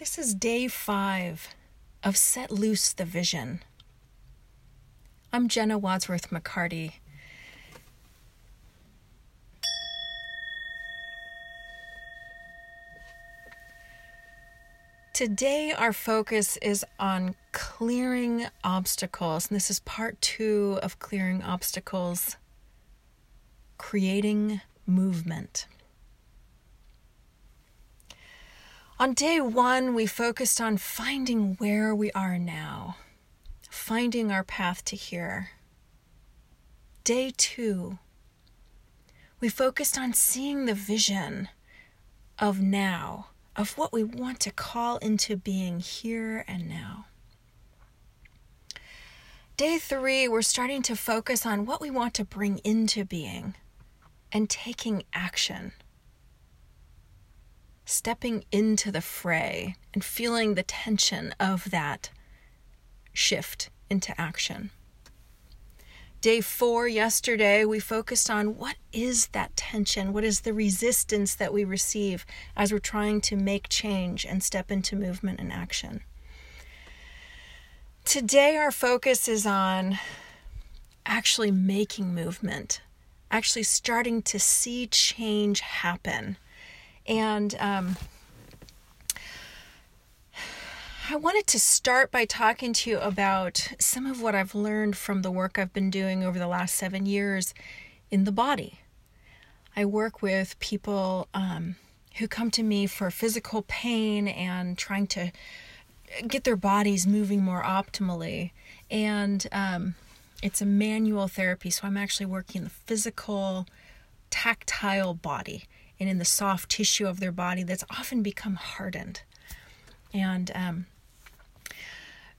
This is day five of Set Loose the Vision. I'm Jenna Wadsworth McCarty. Today, our focus is on clearing obstacles, and this is part two of clearing obstacles, creating movement. On day one, we focused on finding where we are now, finding our path to here. Day two, we focused on seeing the vision of now, of what we want to call into being here and now. Day three, we're starting to focus on what we want to bring into being and taking action stepping into the fray and feeling the tension of that shift into action. Day four, yesterday, we focused on what is that tension? What is the resistance that we receive as we're trying to make change and step into movement and action? Today, our focus is on actually making movement, actually starting to see change happen and um, I wanted to start by talking to you about some of what I've learned from the work I've been doing over the last seven years in the body. I work with people um, who come to me for physical pain and trying to get their bodies moving more optimally. And um, it's a manual therapy, so I'm actually working the physical, tactile body and in the soft tissue of their body that's often become hardened. And um,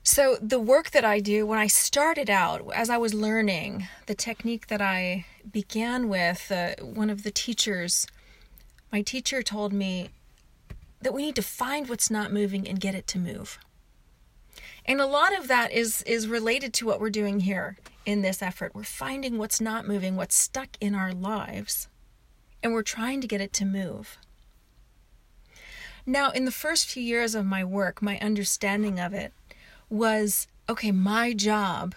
so, the work that I do, when I started out, as I was learning, the technique that I began with, uh, one of the teachers, my teacher told me that we need to find what's not moving and get it to move. And a lot of that is is related to what we're doing here in this effort. We're finding what's not moving, what's stuck in our lives, and we're trying to get it to move. Now, in the first few years of my work, my understanding of it was okay, my job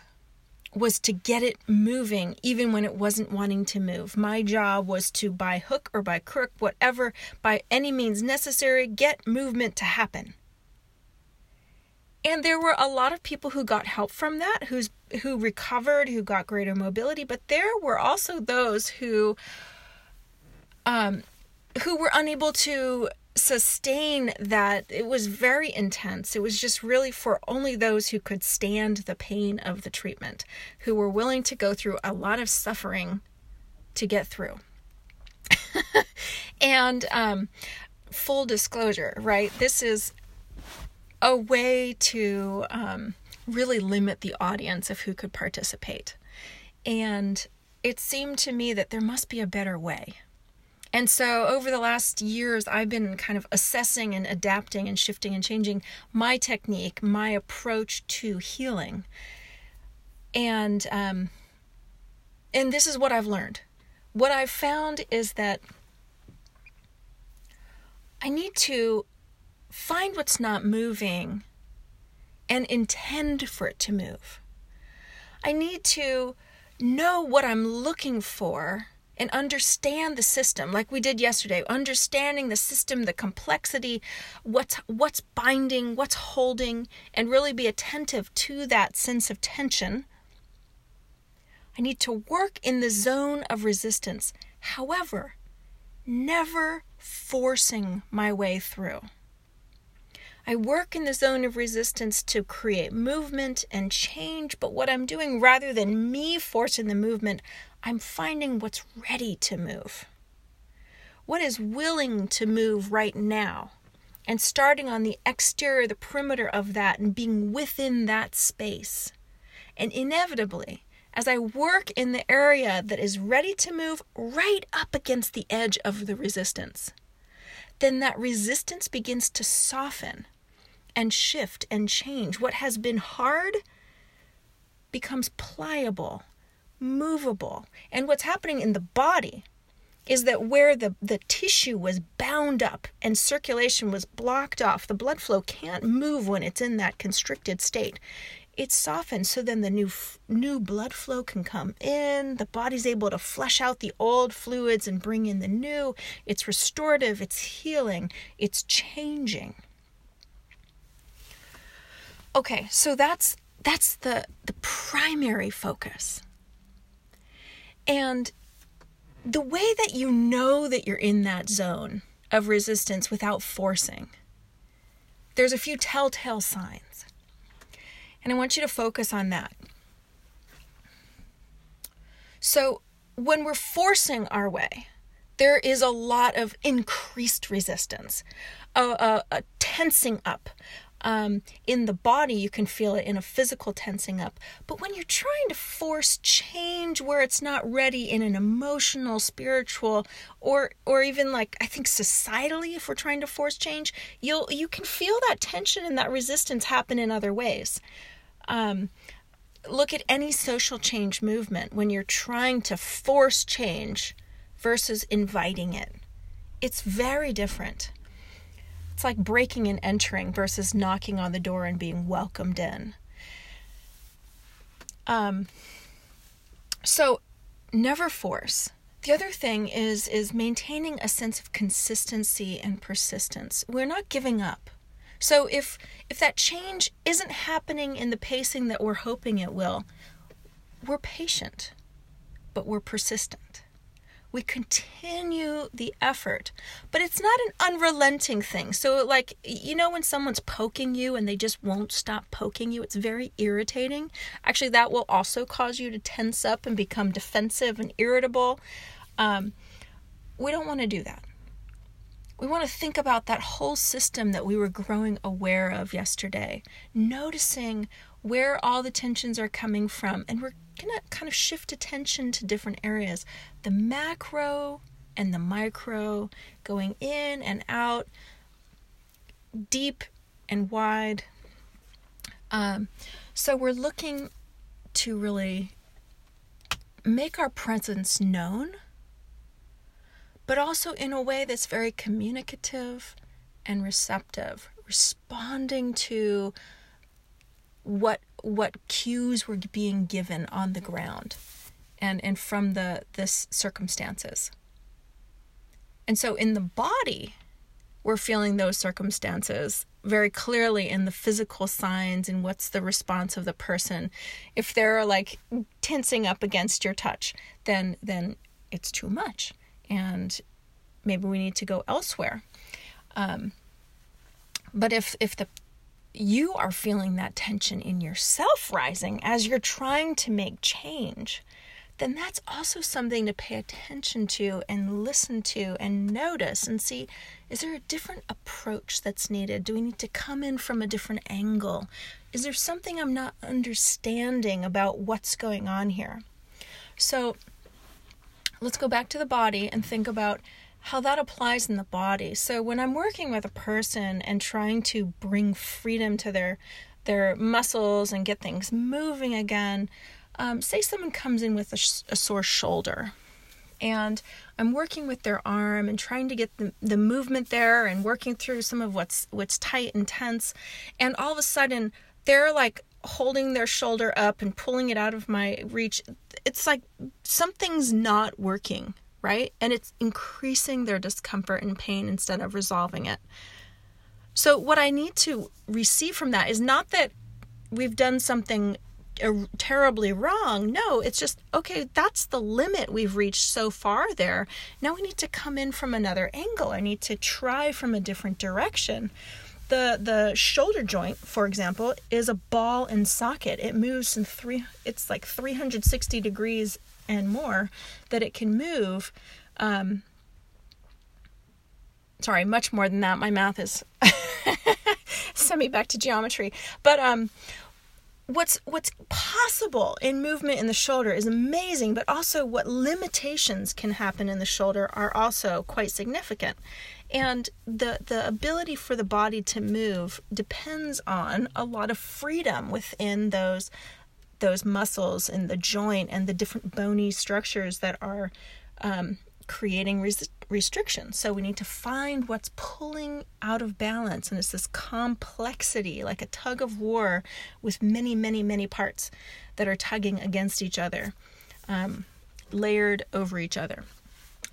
was to get it moving even when it wasn't wanting to move. My job was to, by hook or by crook, whatever, by any means necessary, get movement to happen. And there were a lot of people who got help from that, who's who recovered, who got greater mobility, but there were also those who um, who were unable to sustain that. It was very intense. It was just really for only those who could stand the pain of the treatment, who were willing to go through a lot of suffering to get through. and um, full disclosure, right? This is a way to um, really limit the audience of who could participate. And it seemed to me that there must be a better way. And so over the last years, I've been kind of assessing and adapting and shifting and changing my technique, my approach to healing. And um, and this is what I've learned. What I've found is that I need to find what's not moving and intend for it to move. I need to know what I'm looking for and understand the system like we did yesterday understanding the system the complexity what's what's binding what's holding and really be attentive to that sense of tension. I need to work in the zone of resistance. However never forcing my way through. I work in the zone of resistance to create movement and change, but what I'm doing rather than me forcing the movement, I'm finding what's ready to move. What is willing to move right now? And starting on the exterior, the perimeter of that, and being within that space. And inevitably, as I work in the area that is ready to move right up against the edge of the resistance, then that resistance begins to soften and shift and change. What has been hard becomes pliable movable. And what's happening in the body is that where the, the tissue was bound up and circulation was blocked off, the blood flow can't move when it's in that constricted state. It's softened so then the new new blood flow can come in. The body's able to flush out the old fluids and bring in the new. It's restorative, it's healing, it's changing. Okay, so that's that's the the primary focus. And the way that you know that you're in that zone of resistance without forcing, there's a few telltale signs. And I want you to focus on that. So, when we're forcing our way, there is a lot of increased resistance, a, a, a tensing up, um, in the body, you can feel it in a physical tensing up. But when you're trying to force change where it's not ready in an emotional, spiritual, or or even like I think societally, if we're trying to force change, you'll you can feel that tension and that resistance happen in other ways. Um, look at any social change movement when you're trying to force change versus inviting it. It's very different. It's like breaking and entering versus knocking on the door and being welcomed in. Um, so never force. The other thing is is maintaining a sense of consistency and persistence. We're not giving up. So if if that change isn't happening in the pacing that we're hoping it will, we're patient, but we're persistent we continue the effort. But it's not an unrelenting thing. So, like, you know, when someone's poking you and they just won't stop poking you, it's very irritating. Actually, that will also cause you to tense up and become defensive and irritable. Um, we don't want to do that. We want to think about that whole system that we were growing aware of yesterday, noticing where all the tensions are coming from, and we're going to kind of shift attention to different areas the macro and the micro, going in and out, deep and wide. Um, so we're looking to really make our presence known, but also in a way that's very communicative and receptive, responding to what what cues were being given on the ground and and from the this circumstances. And so in the body we're feeling those circumstances very clearly in the physical signs and what's the response of the person. If they're like tensing up against your touch then then it's too much and maybe we need to go elsewhere. Um, but if if the you are feeling that tension in yourself rising as you're trying to make change, then that's also something to pay attention to and listen to and notice and see is there a different approach that's needed? Do we need to come in from a different angle? Is there something I'm not understanding about what's going on here? So let's go back to the body and think about how that applies in the body. So when I'm working with a person and trying to bring freedom to their their muscles and get things moving again, um, say someone comes in with a, sh- a, sore shoulder, and I'm working with their arm and trying to get the, the movement there and working through some of what's what's tight and tense, and all of a sudden they're like holding their shoulder up and pulling it out of my reach. It's like something's not working right? And it's increasing their discomfort and pain instead of resolving it. So, what I need to receive from that is not that we've done something uh, terribly wrong. No, it's just, okay, that's the limit we've reached so far there. Now we need to come in from another angle. I need to try from a different direction. The the shoulder joint, for example, is a ball and socket. It moves in three it's like 360 degrees and more that it can move. Um, sorry, much more than that. My math is send me back to geometry. But um, what's what's possible in movement in the shoulder is amazing, but also what limitations can happen in the shoulder are also quite significant. And the the ability for the body to move depends on a lot of freedom within those those muscles and the joint and the different bony structures that are um, creating res- restrictions. So we need to find what's pulling out of balance. And it's this complexity, like a tug of war with many, many, many parts that are tugging against each other, um, layered over each other.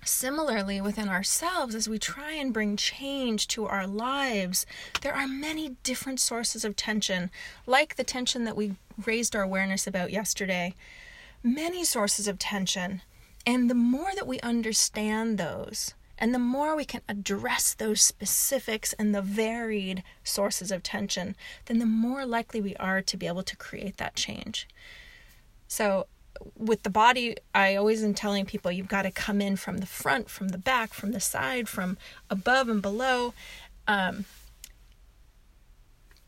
Similarly, within ourselves, as we try and bring change to our lives, there are many different sources of tension, like the tension that we raised our awareness about yesterday. Many sources of tension. And the more that we understand those, and the more we can address those specifics and the varied sources of tension, then the more likely we are to be able to create that change. So, with the body, I always am telling people you've got to come in from the front, from the back, from the side, from above and below. Um,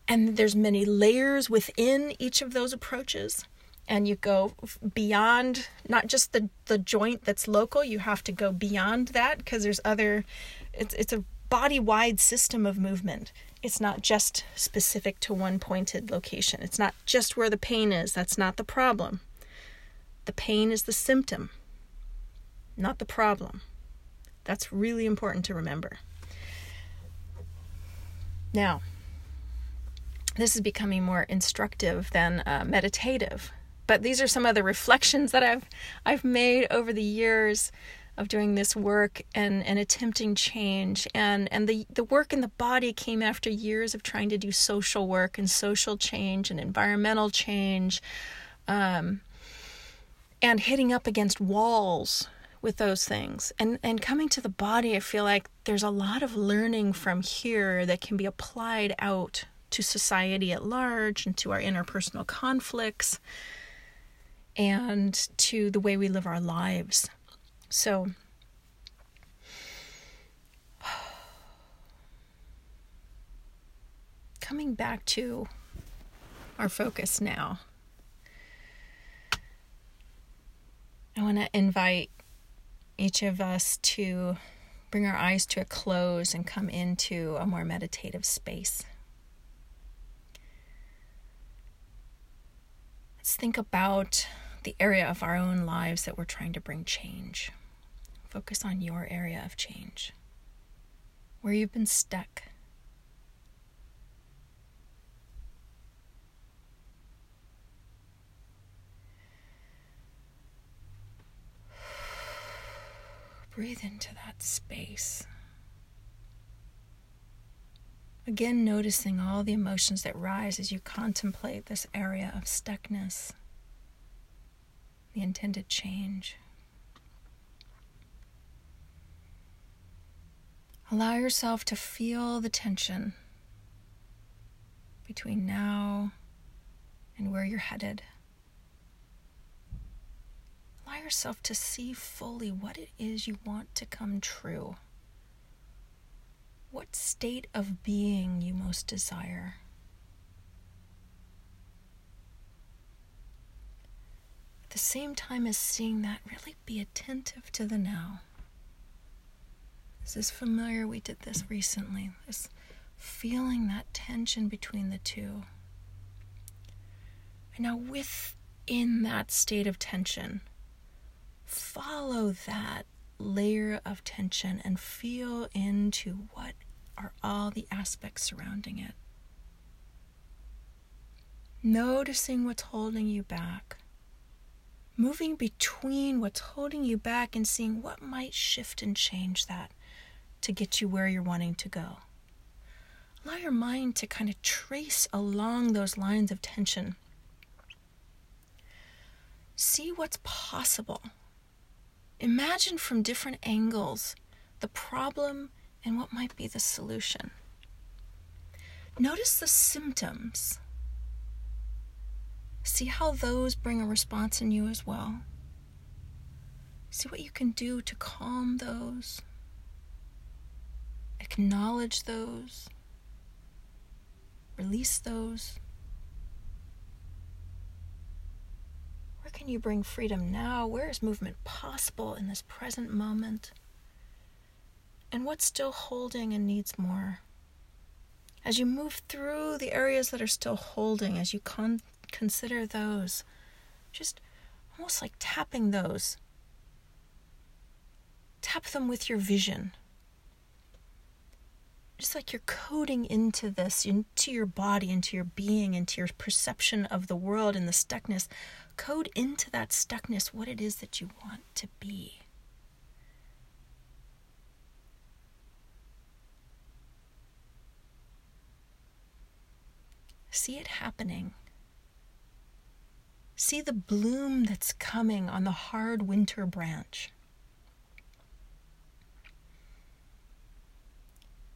and there's many layers within each of those approaches. And you go beyond not just the the joint that's local you have to go beyond that because there's other it's it's a body wide system of movement. It's not just specific to one pointed location. It's not just where the pain is. That's not the problem the pain is the symptom, not the problem. That's really important to remember. Now, this is becoming more instructive than uh, meditative, but these are some of the reflections that I've I've made over the years of doing this work and, and attempting change and and the, the work in the body came after years of trying to do social work and social change and environmental change um, and hitting up against walls with those things. And and coming to the body i feel like there's a lot of learning from here that can be applied out to society at large and to our interpersonal conflicts and to the way we live our lives. So coming back to our focus now I want to invite each of us to bring our eyes to a close and come into a more meditative space. Let's think about the area of our own lives that we're trying to bring change. Focus on your area of change, where you've been stuck. Breathe into that space. Again, noticing all the emotions that rise as you contemplate this area of stuckness, the intended change. Allow yourself to feel the tension between now and where you're headed. Allow yourself to see fully what it is you want to come true. What state of being you most desire. At the same time as seeing that, really be attentive to the now. This is familiar. We did this recently. This feeling that tension between the two. And now, within that state of tension, follow that layer of tension and feel into what are all the aspects surrounding it. Noticing what's holding you back. Moving between what's holding you back and seeing what might shift and change that to get you where you're wanting to go. Allow your mind to kind of trace along those lines of tension. See what's possible Imagine from different angles the problem and what might be the solution. Notice the symptoms. See how those bring a response in you as well. See what you can do to calm those, acknowledge those, release those. Can you bring freedom now? Where is movement possible in this present moment? And what's still holding and needs more? As you move through the areas that are still holding, as you con- consider those, just almost like tapping those Tap them with your vision. Just like you're coding into this, into your body, into your being, into your perception of the world and the stuckness. Code into that stuckness what it is that you want to be. See it happening. See the bloom that's coming on the hard winter branch.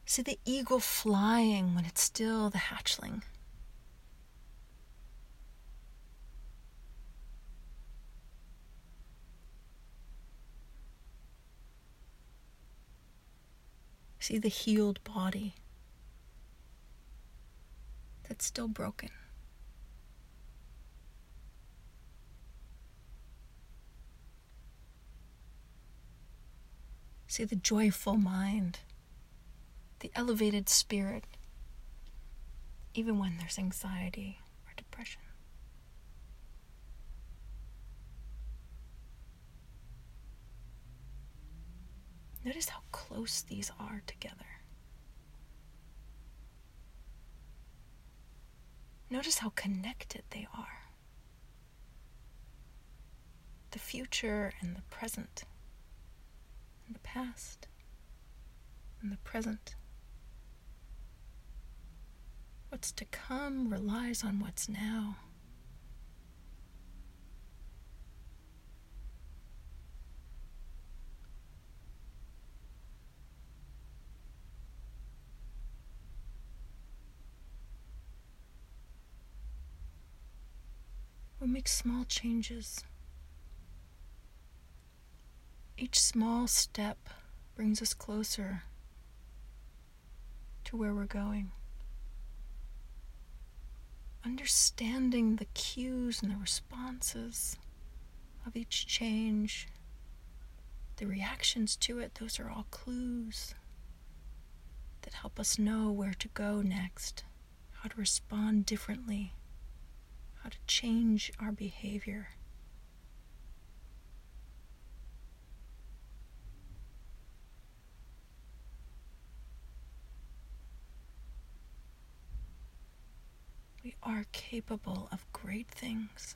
See the eagle flying when it's still the hatchling. See the healed body that's still broken. See the joyful mind, the elevated spirit, even when there's anxiety or depression. Notice how close these are together. Notice how connected they are. The future and the present and the past and the present. What's to come relies on what's now. We'll make small changes. Each small step brings us closer to where we're going. Understanding the cues and the responses of each change, the reactions to it, those are all clues that help us know where to go next, how to respond differently, how to change our behavior. We are capable of great things.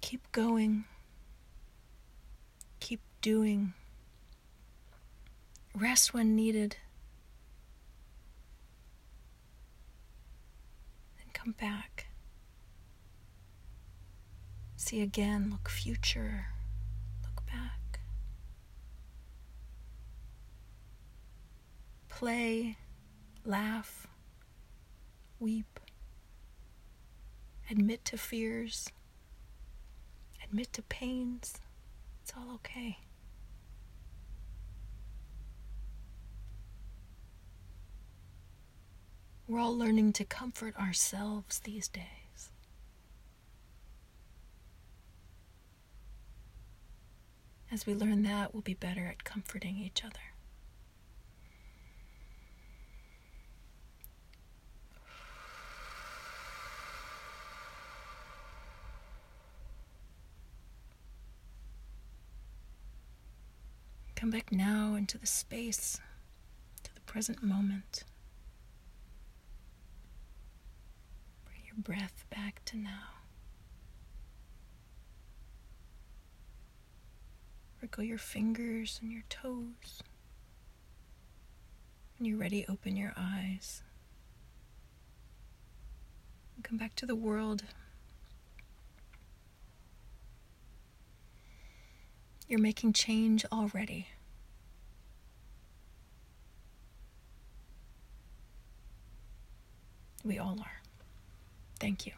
Keep going. Keep doing. Rest when needed. Then come back. See again, look future, look back. Play, laugh, weep. Admit to fears, admit to pains. It's all okay. We're all learning to comfort ourselves these days. As we learn that, we'll be better at comforting each other. Come back now into the space, to the present moment. Bring your breath back to now. Wriggle your fingers and your toes. When you're ready, open your eyes. And come back to the world. You're making change already. We all are. Thank you.